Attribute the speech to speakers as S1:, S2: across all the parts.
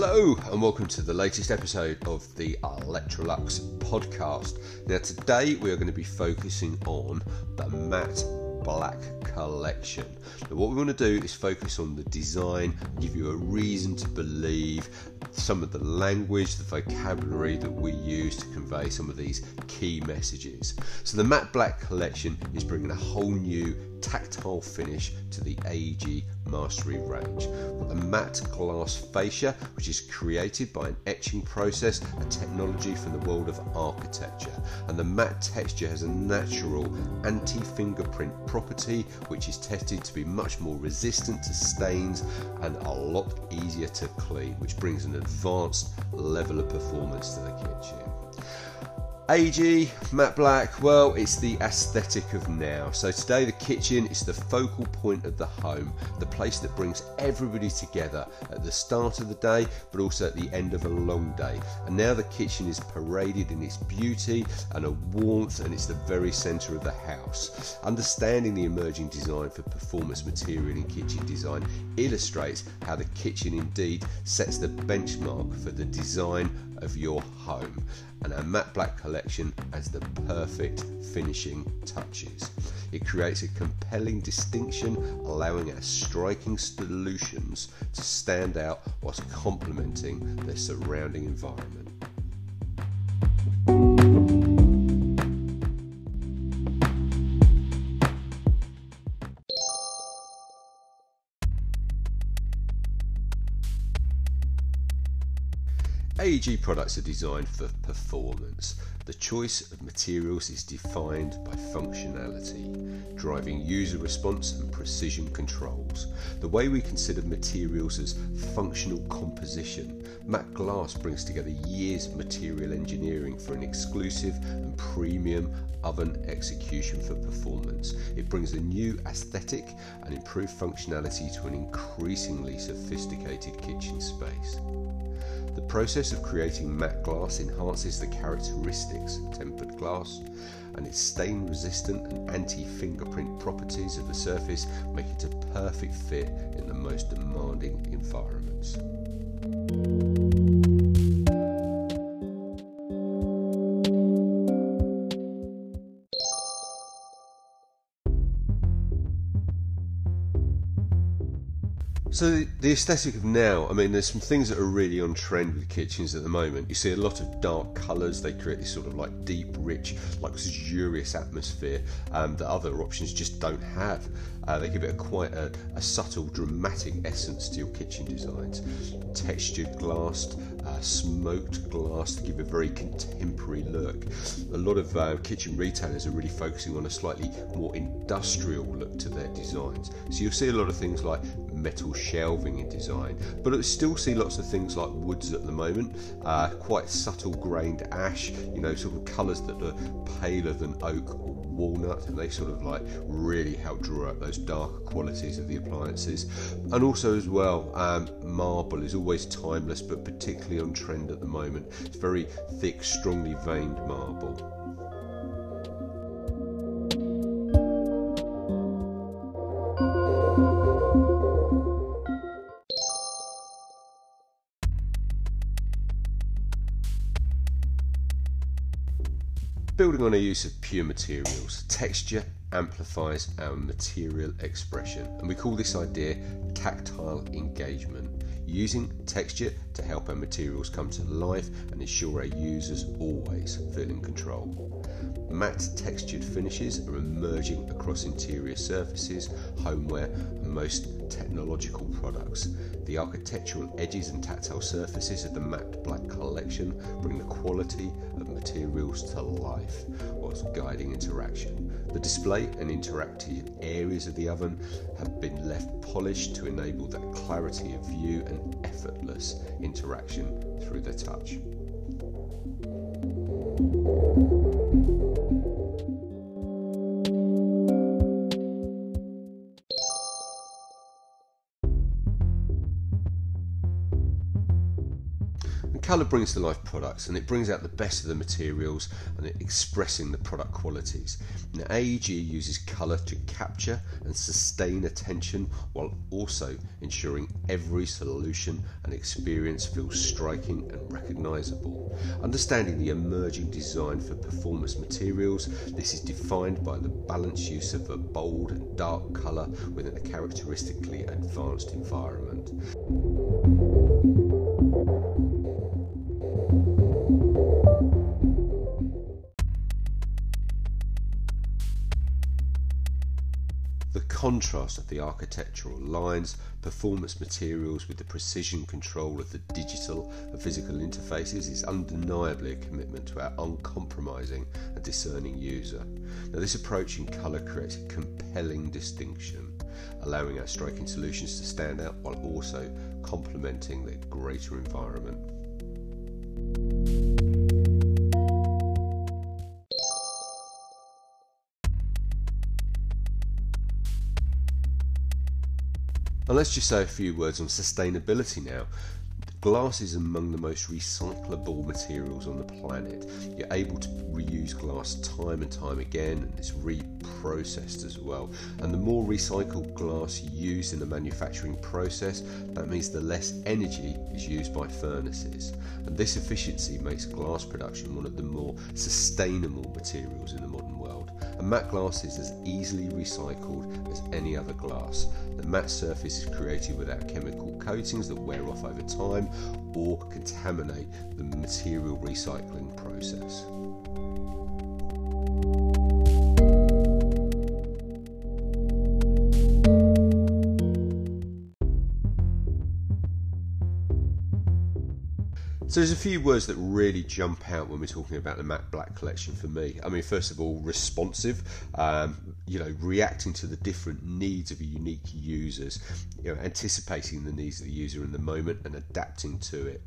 S1: Hello, and welcome to the latest episode of the Electrolux podcast. Now, today we are going to be focusing on the matte black collection. Now, what we want to do is focus on the design, give you a reason to believe some of the language, the vocabulary that we use to convey some of these key messages. So, the matte black collection is bringing a whole new tactile finish to the AEG Mastery range. The matte glass fascia, which is created by an etching process, a technology from the world of architecture. And the matte texture has a natural anti fingerprint property, which is tested to be much more resistant to stains and a lot easier to clean, which brings an advanced level of performance to the kitchen. AEG, matte black, well, it's the aesthetic of now. So today, the kitchen is the focal point of the home, the place that brings everybody together at the start of the day, but also at the end of a long day. And now the kitchen is paraded in its beauty and a warmth, and it's the very centre of the house. Understanding the emerging design for performance material in kitchen design illustrates how the kitchen indeed sets the benchmark for the design of your home and our matte black collection as the perfect finishing touches. It creates a compelling distinction, allowing our striking solutions to stand out whilst complementing their surrounding environment. AEG products are designed for performance. The choice of materials is defined by functionality, driving user response and precision controls. The way we consider materials as functional composition, matte glass brings together years of material engineering for an exclusive and premium oven execution for performance. It brings a new aesthetic and improved functionality to an increasingly sophisticated kitchen space. The process of creating matte glass enhances the characteristics of tempered glass, and its stain resistant and anti fingerprint properties of the surface make it a perfect fit in the most demanding environments. So the aesthetic of now, I mean, there's some things that are really on trend with kitchens at the moment. You see a lot of dark colours. They create this sort of like deep, rich, like luxurious atmosphere um, that other options just don't have. Uh, they give it a quite a, a, subtle, dramatic essence to your kitchen designs. Textured glass, uh, smoked glass to give a very contemporary look. A lot of uh, kitchen retailers are really focusing on a slightly more industrial look to their designs. So you'll see a lot of things like metal shelving in design, but I still see lots of things like woods at the moment, uh, quite subtle grained ash, you know, sort of colours that are paler than oak or walnut, and they sort of like really help draw out those darker qualities of the appliances. And also, as well, um, marble is always timeless, but particularly on trend at the moment. It's very thick, strongly veined marble. On a use of pure materials, texture amplifies our material expression, and we call this idea tactile engagement, using texture to help our materials come to life and ensure our users always feel in control. Matte textured finishes are emerging across interior surfaces, homeware, and most technological products. The architectural edges and tactile surfaces of the matte black collection bring the quality of materials to life whilst guiding interaction. The display and interactive areas of the oven have been left polished to enable that clarity of view and effortless interaction through the touch. Colour brings to life products and it brings out the best of the materials and expressing the product qualities. Now, AEG uses colour to capture and sustain attention while also ensuring every solution and experience feels striking and recognisable. Understanding the emerging design for performance materials, this is defined by the balanced use of a bold and dark colour within a characteristically advanced environment. Contrast of the architectural lines, performance materials with the precision control of the digital and physical interfaces is undeniably a commitment to our uncompromising and discerning user. Now, this approach in colour creates a compelling distinction, allowing our striking solutions to stand out while also complementing the greater environment. And let's just say a few words on sustainability now. Glass is among the most recyclable materials on the planet. You're able to reuse glass time and time again, and it's reprocessed as well. And the more recycled glass used in the manufacturing process, that means the less energy is used by furnaces. And this efficiency makes glass production one of the more sustainable materials in the modern And matte glass is as easily recycled as any other glass. The matte surface is created without chemical coatings that wear off over time or contaminate the material recycling process. So there's a few words that really jump out when we're talking about the matte black collection for me. I mean, first of all, responsive. Um, you know, reacting to the different needs of unique users. You know, anticipating the needs of the user in the moment and adapting to it.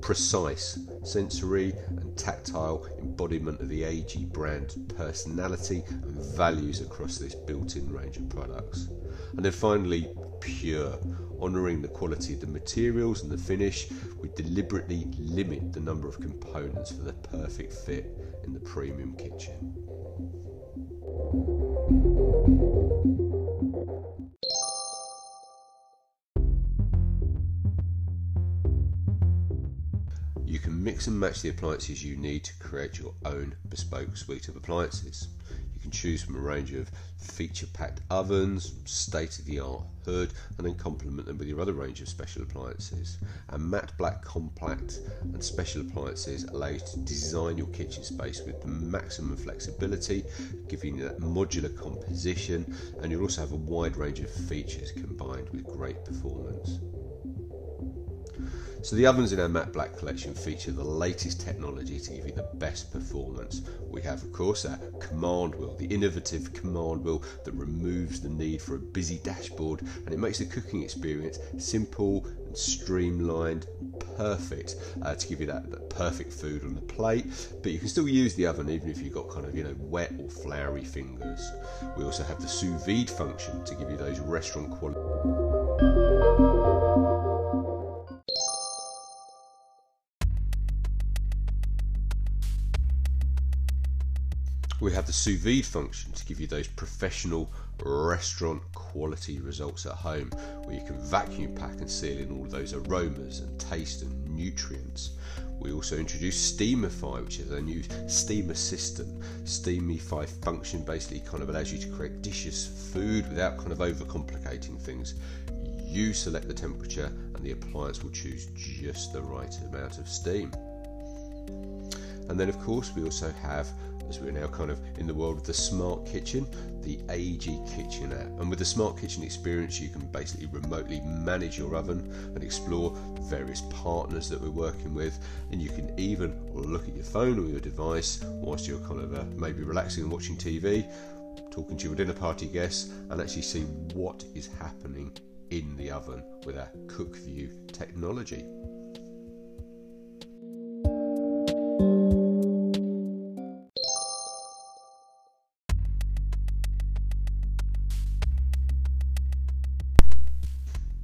S1: Precise, sensory and tactile embodiment of the AEG brand personality and values across this built-in range of products. And then finally, pure, honouring the quality of the materials and the finish. We deliberately limit the number of components for the perfect fit in the premium kitchen. You can mix and match the appliances you need to create your own bespoke suite of appliances. You can choose from a range of feature packed ovens, state of the art hood, and then complement them with your other range of special appliances. And matte black compact and special appliances allow you to design your kitchen space with the maximum flexibility, giving you that modular composition, and you'll also have a wide range of features combined with great performance. So the ovens in our matte black collection feature the latest technology to give you the best performance. We have of course our command wheel, the innovative command wheel that removes the need for a busy dashboard and it makes the cooking experience simple and streamlined, perfect uh, to give you that, that perfect food on the plate. But you can still use the oven even if you've got kind of you know wet or floury fingers. We also have the sous vide function to give you those restaurant quality. We have the sous vide function to give you those professional restaurant quality results at home, where you can vacuum pack and seal in all those aromas and taste and nutrients. We also introduced Steamify, which is a new steam assistant. Steamify function basically kind of allows you to create delicious food without kind of overcomplicating things. You select the temperature, and the appliance will choose just the right amount of steam. And then, of course, we also have as we're now kind of in the world of the smart kitchen, the AEG Kitchen app. And with the smart kitchen experience, you can basically remotely manage your oven and explore various partners that we're working with. And you can even look at your phone or your device whilst you're kind of uh, maybe relaxing and watching TV, talking to your dinner party guests, and actually see what is happening in the oven with our CookView technology.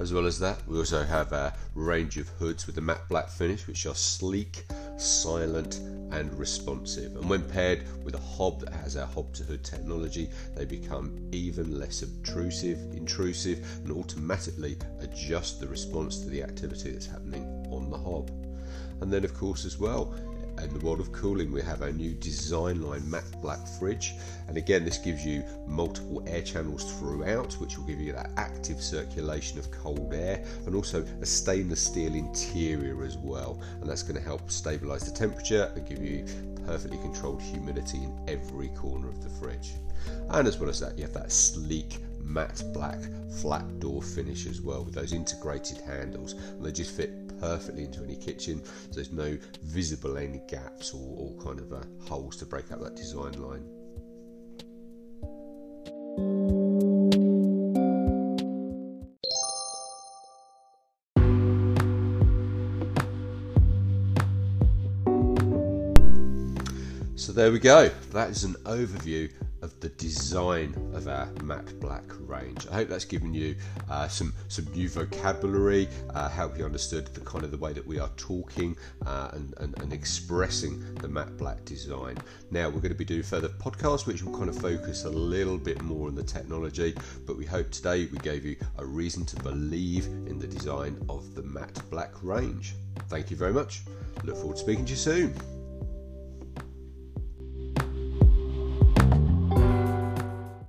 S1: As well as that, we also have a range of hoods with a matte black finish, which are sleek, silent, and responsive. And when paired with a hob that has our hob to hood technology, they become even less obtrusive, intrusive, and automatically adjust the response to the activity that's happening on the hob. And then, of course, as well, in the world of cooling, we have our new design line matte black fridge. And again, this gives you multiple air channels throughout, which will give you that active circulation of cold air and also a stainless steel interior as well. And that's going to help stabilize the temperature and give you perfectly controlled humidity in every corner of the fridge. And as well as that, you have that sleek matte black flat door finish as well with those integrated handles and they just fit perfectly into any kitchen so there's no visible any gaps or, or kind of uh, holes to break up that design line So there we go. That is an overview of the design of our matte black range. I hope that's given you uh, some some new vocabulary, uh, help you understood the kind of the way that we are talking uh, and, and, and, expressing the matte black design. Now we're going to be doing further podcasts which will kind of focus a little bit more on the technology, but we hope today we gave you a reason to believe in the design of the matte black range. Thank you very much. Look forward to speaking to you soon.